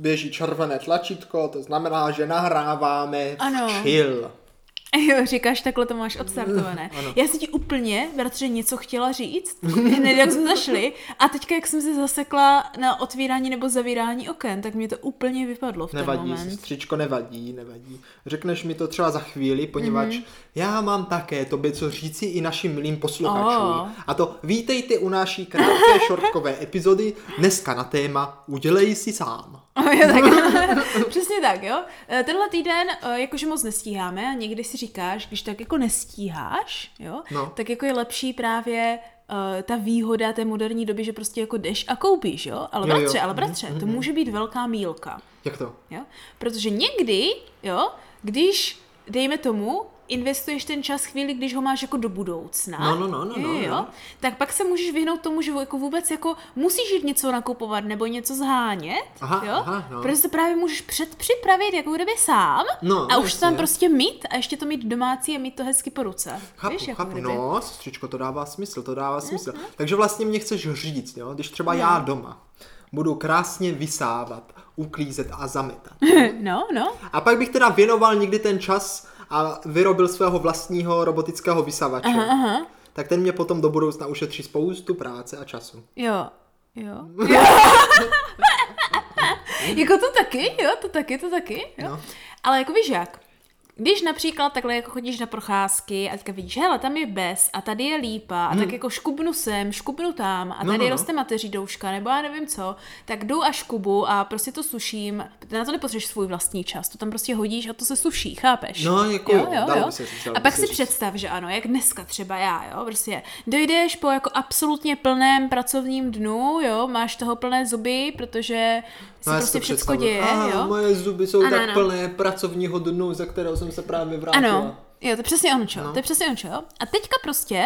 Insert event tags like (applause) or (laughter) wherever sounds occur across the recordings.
běží červené tlačítko, to znamená, že nahráváme Ano. chill. Jo, říkáš, takhle to máš odstartované. Ano. Já jsem ti úplně, bratře, něco chtěla říct, (laughs) hned jak jsme zašli, a teďka, jak jsem se zasekla na otvírání nebo zavírání oken, tak mě to úplně vypadlo v ten Nevadí, moment. sestřičko, nevadí, nevadí. Řekneš mi to třeba za chvíli, poněvadž Mhm. mm-hmm. já mám také tobě co říci i našim milým posluchačům. Oh. A to vítejte u naší krátké (laughs) šortkové epizody, dneska na téma Udělej si sám. (laughs) Jo, tak, (laughs) přesně tak, jo. Eh, Tenhle týden, eh, jakože moc nestíháme a někdy si říkáš, když tak jako nestíháš, jo, No. tak jako je lepší právě eh, ta výhoda té moderní doby, že prostě jako jdeš a koupíš, jo. Ale Jo, jo. bratře, ale bratře, to může být velká mílka. Jak to? Jo? Protože někdy, jo, když, dejme tomu, investuješ ten čas chvíli, když ho máš jako do budoucna, No, no, no, no, no, jo, no. tak pak se můžeš vyhnout tomu, že jako vůbec jako musíš jít něco nakupovat nebo něco zhánět, Aha, jo? aha, no. protože se právě můžeš předpřipravit jako kdyby sám No, a už jasně. tam prostě mít a ještě to mít domácí a mít to hezky po ruce. Chápu, Víš, jako chápu, kdyby. no, sestřičko, to dává smysl, to dává smysl. Takže vlastně mě chceš říct, jo, když třeba já doma budu krásně vysávat, uklízet a zametat. (laughs) no, no. A pak bych teda věnoval někdy ten čas a vyrobil svého vlastního robotického vysavače. Aha, aha. Tak ten mě potom do budoucna ušetří spoustu práce a času. Jo, jo. jo. (laughs) jako to taky, jo, to taky, to taky, jo. No. Ale jako víš jak, když například takhle jako chodíš na procházky a teďka vidíš, hele, tam je bez a tady je lípa a tak jako škubnu sem, škubnu tam a Hmm. No, tady no, no. roste mateří douška nebo já nevím co, tak jdu a škubu a prostě to suším. Na to nepotřebuješ svůj vlastní čas, to tam prostě hodíš a to se suší, chápeš? No, jako jo, dalo by se říct, a pak se si říct. představ, že ano, jak dneska třeba já, jo, prostě dojdeš po jako absolutně plném pracovním dnu, jo, máš toho plné zuby, protože se No, já si prostě všecko děje, Aha, jo. moje zuby jsou Ano, tak ano. plné pracovního dnu, za kterého jsem se právě vrátila. Ano, jo, to je přesně ono, čo. No. To je přesně ono, čo. A teďka prostě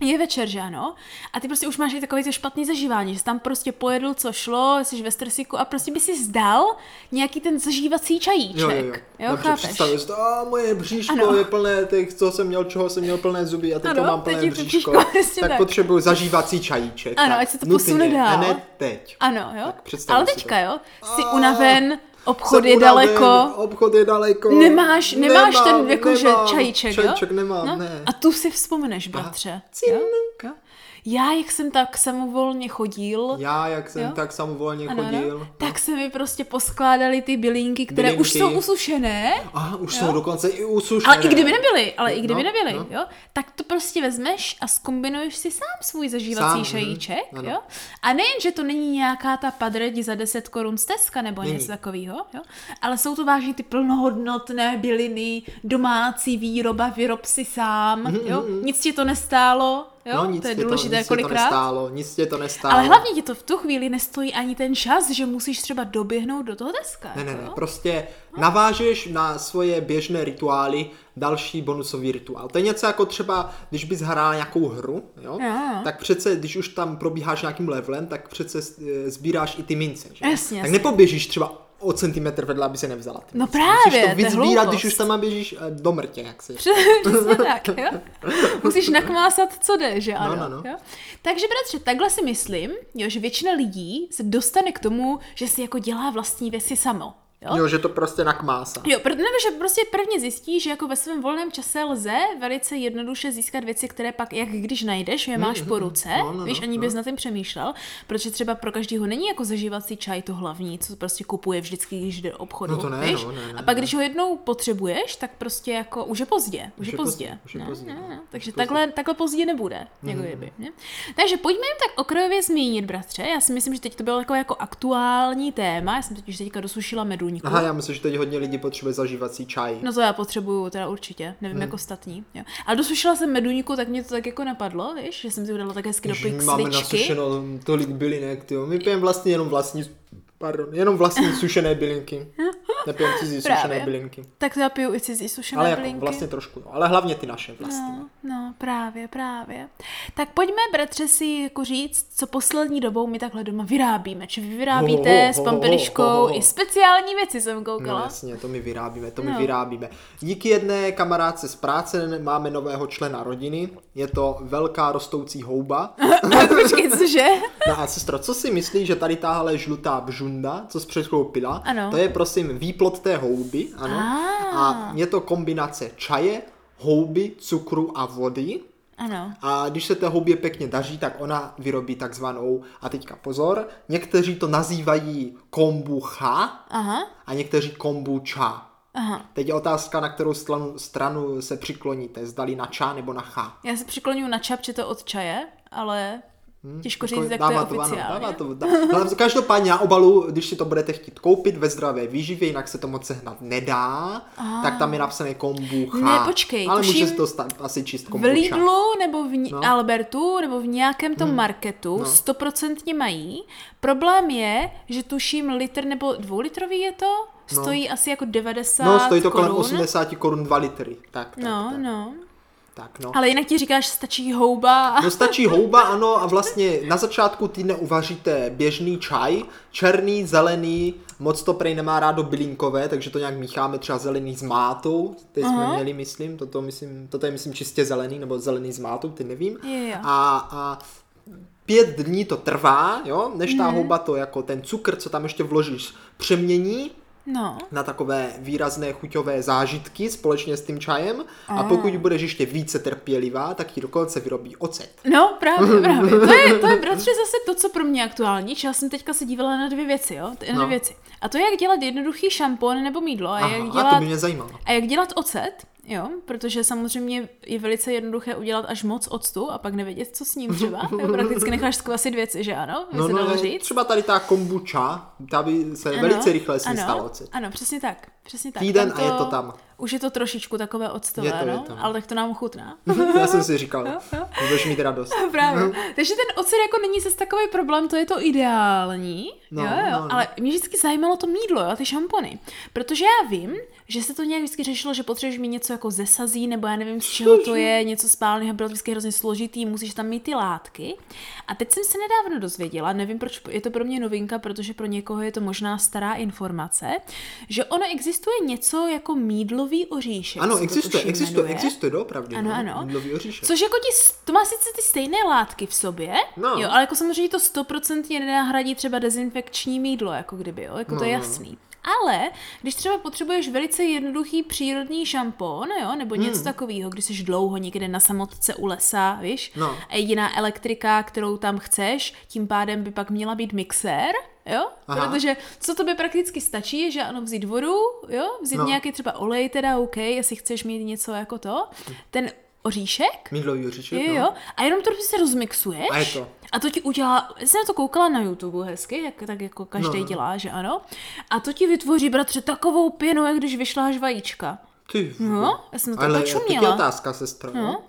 je večer, že ano? A ty prostě už máš i takový to špatný zažívání, že jsi tam prostě pojedl, co šlo, jsi ve stresiku a prostě by si zdal nějaký ten zažívací čajíček. Jo, jo, jo. jo Dobře, chápeš? si to, a moje bříško Ano. je plné těch, co jsem měl, čeho jsem měl plné zuby a teď Ano, to mám teď plné to bříško. bříško, (laughs) tak, tak. potřebuji zažívací čajíček. Ano, tak, ať se to nutně, posune dál. Hned teď. Ano, jo. Ale teďka, to. jo, jsi A, unaven, obchod je daleko, Obchod je daleko. nemáš, nemáš nemám, ten jako, že nemám, čajíček, čajíček jo? nemám, no? ne. A tu si vzpomeneš, bratře. Cin. Jo? Jo? Já, jak jsem tak samovolně chodil, Já, jak jsem Jo? tak samovolně ano, chodil. ano, tak se mi prostě poskládaly ty bylinky, které už Bylinky. jsou usušené. Aha, už jsou dokonce i usušené. Ale i kdyby nebyly, ale i kdyby No, nebyly, no. jo, tak to prostě vezmeš a skombinuješ si sám svůj zažívací Sám, mhm, šajíček, ano. jo. A nejen, že to není nějaká ta padreď za 10 korun z Teska nebo Není. něco takového, jo, ale jsou to vážně ty plnohodnotné byliny, domácí výroba, vyrob si sám, jo, nic ti to nestálo, jo, no, nic to je důležité to kolikrát. nestálo, nic tě to nestálo. Ale hlavně ti to v tu chvíli nestojí ani ten čas, že musíš třeba doběhnout do toho Teska. Ne, ne, jako, ne, prostě navážeš na svoje běžné rituály další bonusový rituál. To je něco jako třeba, když bys hrál nějakou hru, jo? Jo. tak přece, když už tam probíháš nějakým levelem, tak přece eh, sbíráš i ty mince, že? Jasně, Tak jasně. nepoběžíš třeba o centimetr vedle, aby se nevzala. Ty No právě, Musíš to vyzbírat, když už tam běžíš eh, do mrtě, jak si. Přesně tak, jo? Musíš nakmásat, co jde, že ano. no, no. Jo? Takže bratře, takhle si myslím, jo, že většina lidí se dostane k tomu, že si jako dělá vlastní věci samo. Jo? Jo, že to prostě nakmásá. Jo, pr- nebo že prostě prvně zjistí, že jako ve svém volném čase lze velice jednoduše získat věci, které pak, jak když najdeš, je máš po ruce, No, no, víš, no, ani no. bys na tím přemýšlel, protože třeba pro každého není jako zažívací čaj to hlavní, co prostě kupuje vždycky, když jde do obchodu, No to ne, víš? no, ne, ne, A pak, ne. když ho jednou potřebuješ, tak prostě jako už je pozdě, už, je pozdě. už je Ne, pozdě, ne, no. ne. Takže Už je takhle, takhle pozdě nebude, jako kdyby, ne? Takže pojďme jen tak okrajově zmínit, bratře. Já si myslím, že teď to bylo jako, jako aktuální téma. Já jsem totiž teďka dosušila meduňku. Aha, já myslím, že teď hodně lidí potřebuje zažívací čaj. No to já potřebuju teda určitě, nevím jako ostatní. Jo. Ale dosušila jsem meduňku, tak mě to tak jako napadlo, víš, že jsem si udala tak hezky my máme nasušeno tolik bylinek, tyjo. My pijeme vlastně jenom vlastní, pardon, jenom vlastní sušené bylinky. Nepijem cizí Právě. sušené bylinky. Tak já piju i cizí sušené Ale jako bylinky. vlastně trošku, no. Ale hlavně ty naše vlastní. No, no, právě, právě. Tak pojďme, bratře, si jako říct, co poslední dobou my takhle doma vyrábíme. Či vy vyrábíte Ho, ho, s ho, pampeliškou ho, ho. i speciální věci, jsem No koukala. jasně, to my vyrábíme, to my No. vyrábíme. Díky jedné kamarádce z práce máme nového člena rodiny. Je to velká rostoucí houba. (laughs) Počkej, cože? No a sestro, co si myslíš, že tady tahle žlutá bžunda, co jsi před chvílou pila, Ano. to je prosím výplod té houby, ano. Ah. A je to kombinace čaje, houby, cukru a vody. Ano. A když se té houbě pěkně daří, tak ona vyrobí takzvanou, a teďka pozor, někteří to nazývají kombucha Aha, a někteří kombucha. aha. Teď je otázka, na kterou stranu, stranu se přikloníte, zdali na ča nebo na cha. Já se přikloňuji na čap, že to od čaje, ale těžko říct, Jako jak to je ano, oficiálně. dává to, dá. Ale každopádně na obalu, když si to budete chtít koupit ve zdravé výživě, jinak se to moc sehnat nedá, tak tam je napsané kombucha. Ne, počkej, Ale může to stát, asi čist V kombucha. Lidlu nebo v No. Albertu nebo v nějakém tom Hmm. marketu stoprocentně mají. Problém je, že tuším litr nebo dvoulitrový je to, stojí asi jako 90 No, stojí to kolem korun. 80 korun 2 litry. Tak, tak, No, tak. no. Tak no. Ale jinak ti říkáš, stačí houba. (laughs) No stačí houba, ano, a vlastně na začátku týdne uvaříte běžný čaj, černý, zelený, moc to prej nemá rádo bylinkové, takže to nějak mícháme třeba zelený s mátou, teď jsme měli, myslím, toto, myslím, toto je myslím čistě zelený, nebo zelený s mátou, ty nevím. Jo. A, a pět dní to trvá, jo, než ta Mhm. houba to jako ten cukr, co tam ještě vložíš, přemění No. na takové výrazné chuťové zážitky společně s tím čajem a pokud budeš ještě více trpělivá, tak ti dokonce vyrobí ocet. No, právě, (laughs) právě. To je, to je bratře zase to, co pro mě aktuální. Já jsem teďka se dívala na dvě věci, jo? Na dvě No. věci. A to je, jak dělat jednoduchý šampon nebo mídlo a jak Aha, dělat... to by mě zajímalo. A jak dělat ocet, jo, protože samozřejmě je velice jednoduché udělat až moc octu a pak nevědět, co s ním třeba. Jo, prakticky necháš skvasit věci, že ano, by No, se no, dalo no, říct. třeba tady ta kombucha, ta by se Ano, velice rychle s ní ocet. Ano, přesně tak. Přesně tak. Týden Tam a je to tam. Už je to trošičku takové octové, to, no, to. ale tak to nám chutná. (laughs) Já jsem si říkal, (laughs) budeš mít radost. (laughs) Právě. Takže ten ocet jako není zase takový problém, to je to ideální. No, jo, jo. no, no. Ale mě vždycky zajímalo to mídlo, jo, ty šampony. Protože já vím, že se to nějak vždycky řešilo, že potřebuješ mít něco jako ze sazí, nebo já nevím, z čeho to je, něco spálného, bylo to vždycky hrozně složitý, musíš tam mít ty látky. A teď jsem se nedávno dozvěděla, nevím, proč je to pro mě novinka, protože pro někoho je to možná stará informace, že ono existuje něco jako mídlový oříšek. Ano, se to existuje, existuje, jmenuje. existuje, doopravdy. Ano, no, ano. Mídlový oříšek. Což jako ti, to má sice ty stejné látky v sobě, No. jo, ale jako samozřejmě to stoprocentně nenahradí třeba dezinfekční mídlo, jako kdyby, jo, jako to je No, no. jasný. Ale když třeba potřebuješ velice jednoduchý přírodní šampon, jo, nebo něco takového, když jsi dlouho někde na samotce u lesa, víš, No. a jediná elektrika, kterou tam chceš, tím pádem by pak měla být mixér, jo, Aha. protože co to by prakticky stačí, je, že ano, vzít vodu, jo, vzít No. nějaký třeba olej, teda OK, jestli chceš mít něco jako to, ten oříšek, Mídlový oříšek, Jo, no. jo. A jenom to prostě rozmixuješ. A je to. A to ti udělá, já jsem na to koukala na YouTube hezky, jak, tak jako každý No. dělá, že ano. A to ti vytvoří, bratře, takovou pěnu, jak když vyšláš vajíčka. Ty, No, já jsem to Ale tak teď otázka, sestro. No. No.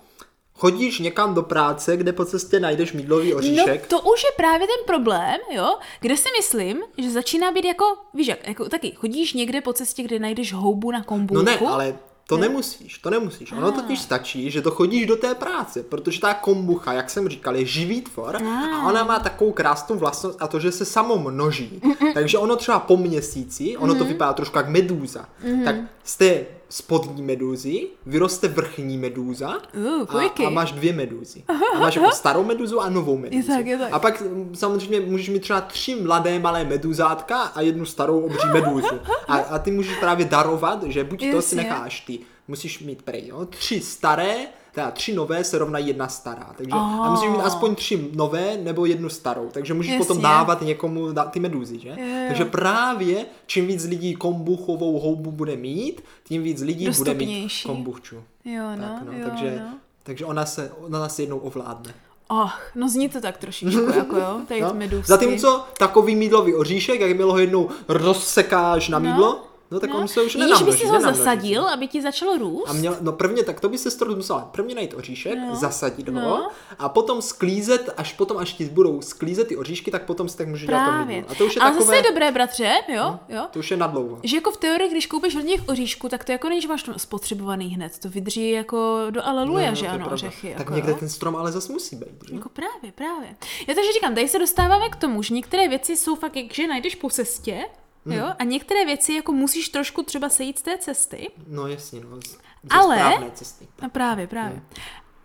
Chodíš někam do práce, kde po cestě najdeš mídlový No oříšek? to už je právě ten problém, jo, kde si myslím, že začíná být jako, víš jak, jako taky chodíš někde po cestě, kde najdeš houbu na No kombůlku. ne, ale to nemusíš, to nemusíš. Ono totiž stačí, že to chodíš do té práce, protože ta kombucha, jak jsem říkal, je živý tvor a ona má takovou krásnou vlastnost a to, že se samo množí. Takže ono třeba po měsíci, ono to vypadá trošku jak medúza, tak z té spodní medúzy vyroste vrchní medúza Uh, a, a máš dvě medúzy. A máš jako starou medúzu a novou medúzu. tak, je tak. A pak samozřejmě můžeš mít třeba tři mladé malé meduzátka a jednu starou obří medúzu. A, a ty můžeš právě darovat, že buď to si necháš ty, musíš mít prej, jo, tři staré, teda tři nové se rovnají jedna stará. Takže a musíš mít aspoň tři nové nebo jednu starou. Takže můžeš Jasně. potom dávat někomu da- ty medúzy, že? Jo, jo. Takže právě čím víc lidí kombuchovou houbu bude mít, tím víc lidí bude mít kombuchu. Jo, no, tak, no, jo, takže, no. takže ona se, ona nás jednou ovládne. Ach, no zní to tak trošičku, (laughs) jako jo, tady No? medůvky. Zatímco takový mídlový oříšek, jak ho jednou rozsekáš na No. mídlo, No tak on se už Jíž by nenamnoží, si ho nenamnoží zasadil, se. aby ti začalo růst? A měl, no prvně, tak to by se to musela prvně najít oříšek, No. zasadit ho No. a potom sklízet, až potom, až ti budou sklízet ty oříšky, tak potom si tak může dělat to Právě. mydlo. A to už je Ale takové, zase je dobré, bratře, jo, jo. No. to už je nadlouho. Že jako v teorii, když koupíš hodně těch oříšků, tak to jako není, že máš to spotřebovaný hned. To vydrží jako do aleluja, No, že to ano, ořechy. Tak jako, někde jo. ten strom ale zas musí být. Že? Jako právě, právě. Já takže říkám, tady se dostáváme k tomu, že některé věci jsou fakt, jak že najdeš po cestě, Hmm. jo, a některé věci jako musíš trošku třeba sejít z té cesty. No jasně, no. Z, ze Ale- správné cesty. A právě, právě.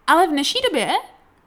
Ale v dneší době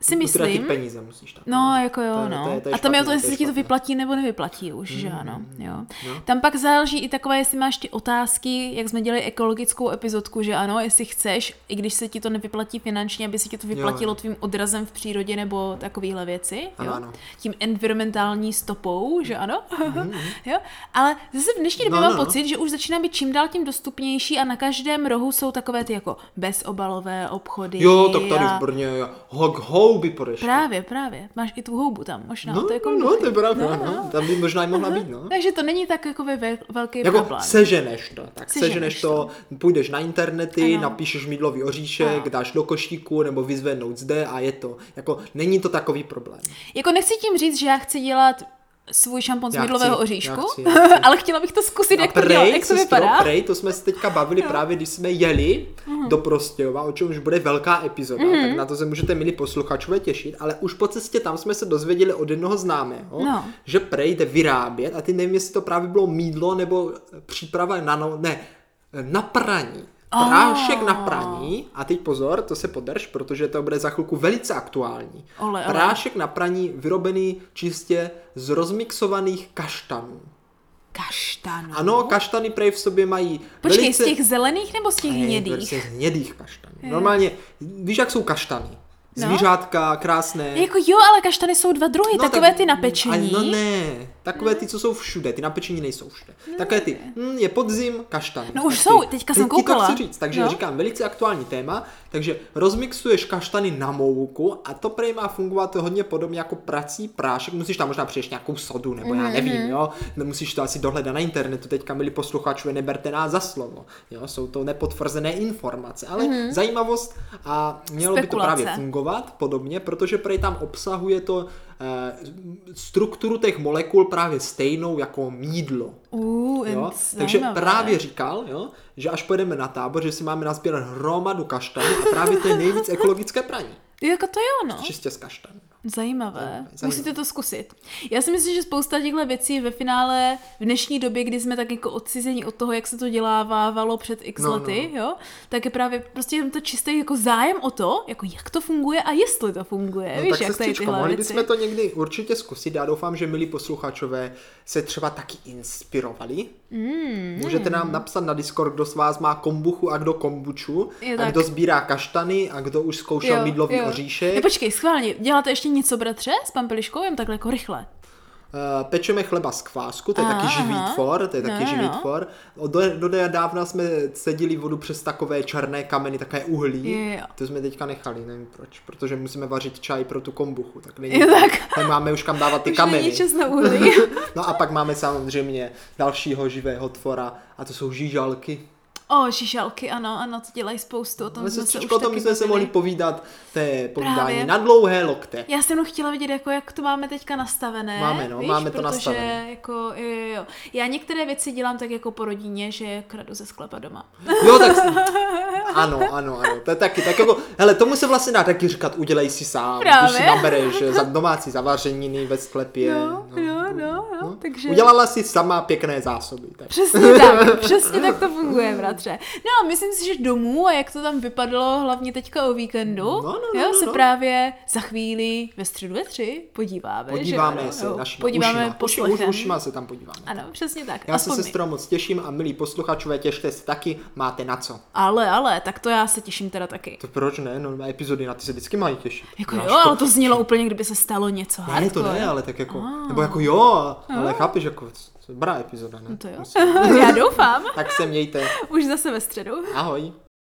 si myslím, peníze musíš tam. No, jako jo, To je- no. to je- to je a tam je o to, jestli ti to vyplatí nebo nevyplatí už, že ano. Jo. no. Tam pak záleží i takové, jestli máš ty otázky, jak jsme dělali ekologickou epizodku, že ano, jestli chceš, i když se ti to nevyplatí finančně, aby se ti to vyplatilo jo. tvým odrazem v přírodě nebo takovéhle věci. Ano, jo. ano. Tím environmentální stopou, že ano. (laughs) jo. Ale zase v dnešní době No, mám no, no. pocit, že už začíná být čím dál tím dostupnější a na každém rohu jsou takové ty jako bezobalové obchody. Jo, tak tady a... v Brně hok houby podešly. Právě, právě. Máš i tu houbu tam, možná. No, to je jako no, no, to je pravda, No, no, no. Tam by možná i mohla být, no. (laughs) Takže to není tak jako ve velký Jako problém. seženeš to, tak Seženeš seženeš to, půjdeš na internety, Ano. napíšeš mídlový oříšek, Ano. dáš do košíku nebo vyzvednout zde a je to. Jako není to takový problém. Jako nechci tím říct, že já chci dělat svůj šampon z mydlového oříšku, já chci, já (laughs) chci. ale chtěla bych to zkusit, jak to, prej, dělá, jak to vypadá. Prej, to jsme se teďka bavili právě, když jsme jeli Mhm. do Prostějova, o čemž bude velká epizoda, tak na to se můžete, milí posluchačové, těšit, ale už po cestě tam jsme se dozvěděli od jednoho známého, No. že prej jde vyrábět, a ty nevím, jestli to právě bylo mídlo nebo příprava na, no, ne, na praní. Prášek na praní, a teď pozor, to se podrž, protože to bude za chvilku velice aktuální. Ole, ole. Prášek na praní vyrobený čistě z rozmixovaných kaštanů. Kaštanu. Ano, kaštany prej v sobě mají Počkej, velice... z těch zelených nebo z těch Ne, hnědých? z hnědých kaštanů. Normálně, víš, jak jsou kaštany? No. Zvířátka, krásné. Jako jo, ale kaštany jsou dva druhy, takové tak- ty na pečení. No ne, takové ty, co jsou všude, ty na pečení nejsou všude. Takové ty, hm, je podzim, kaštany. No už Tak jsou, ty, teďka teď jsem to koukala. chci říct, takže No. říkám, velice aktuální téma, takže rozmixuješ kaštany na mouku a to prej má fungovat hodně podobně jako prací prášek, musíš tam možná přiješ nějakou sodu, nebo já nevím, Mhm. jo, nemusíš to asi dohledat na internetu, teďka milí posluchačové, neberte nás za slovo, jo, jsou to nepotvrzené informace, ale zajímavost a mělo by to Mhm. Spekulace. právě fungovat podobně, protože prej tam obsahuje to strukturu těch molekul právě stejnou jako mídlo. Uh, Jo? Takže zajímavé. právě říkal, jo, že až pojedeme na tábor, že si máme nazbírat hromadu kaštanů a právě to je nejvíc ekologické praní. Jako to jo, no. Čistě z kaštanů. Zajímavé. Zajímavé. Musíte to zkusit. Já si myslím, že spousta těchto věcí ve finále v dnešní době, kdy jsme tak jako odcizení od toho, jak se to dělávalo před x No, no, lety, jo, tak je právě prostě jenom to čistý jako zájem o to, jako jak to funguje a jestli to funguje. No, Víš, tak jak tady sestřičko, tyhle mohli bychom to někdy určitě zkusit. Já doufám, že milí posluchačové se třeba taky inspirovali. Mm, Můžete nám napsat na Discord, kdo z vás má kombuchu a kdo kombuču. Je a tak. kdo sbírá kaštany a kdo už zkoušel mídlový oříšek. Ne, počkej, schválně, děláte ještě něco, bratře, s pampeliškou, jen takhle jako rychle. Eh, Pečeme chleba z kvásku, to je Aha, taky živý aha. tvor, to je taky No, živý no. tvor. Od- Do, do dávna jsme cedili vodu přes takové černé kameny, takové uhlí. Jo, jo. To jsme teďka nechali, nevím proč, protože musíme vařit čaj pro tu kombuchu, tak není, tak. (laughs) tak máme už kam dávat ty Už kameny. není čas na (laughs) uhlí. No a pak máme samozřejmě dalšího živého tvora a to jsou žížalky. O, šišalky, ano, ano, to dělají spoustu, o tom jsme se už o tom taky jsme se mohli povídat, to je povídání Právě. na dlouhé lokte. Já jsem jenom chtěla vidět, jako, jak to máme teďka nastavené. Máme, no, víš, máme to protože nastavené. Jako, jo, jo, jo. Já některé věci dělám tak jako po rodině, že kradu ze sklepa doma. Jo, tak ano, ano, ano, to je taky, tak jako, hele, tomu se vlastně dá taky říkat, udělej si sám, Právě. když si nabereš za domácí (laughs) zavařeniny ve sklepě. No, no, no, no, takže... Udělala si sama pěkné zásoby. Tak. Přesně tak, (laughs) přesně tak to funguje, bratře. No myslím si, že domů a jak to tam vypadalo, hlavně teďka o víkendu, No, no, no, jo, no, se no. právě za chvíli ve středu ve tři podíváme. Podíváme že? se našimi podíváme ušima. Uši, už, poslechem. ušima se tam podíváme. Ano, přesně tak. Já se aspoň my. sestrou moc těším a milí posluchačové, těšte se taky, máte na co. Ale, ale, tak to já se těším teda taky. To proč ne? No, na epizody na ty se vždycky mají těšit. Jako jo, ale to znělo úplně, kdyby se stalo něco Ne, to hardcore. ne, ale tak jako, nebo jako jo, ale chápeš, jako, dobrá epizoda, ne? No to jo. (laughs) Já doufám. Tak se mějte. Už zase ve středu. Ahoj.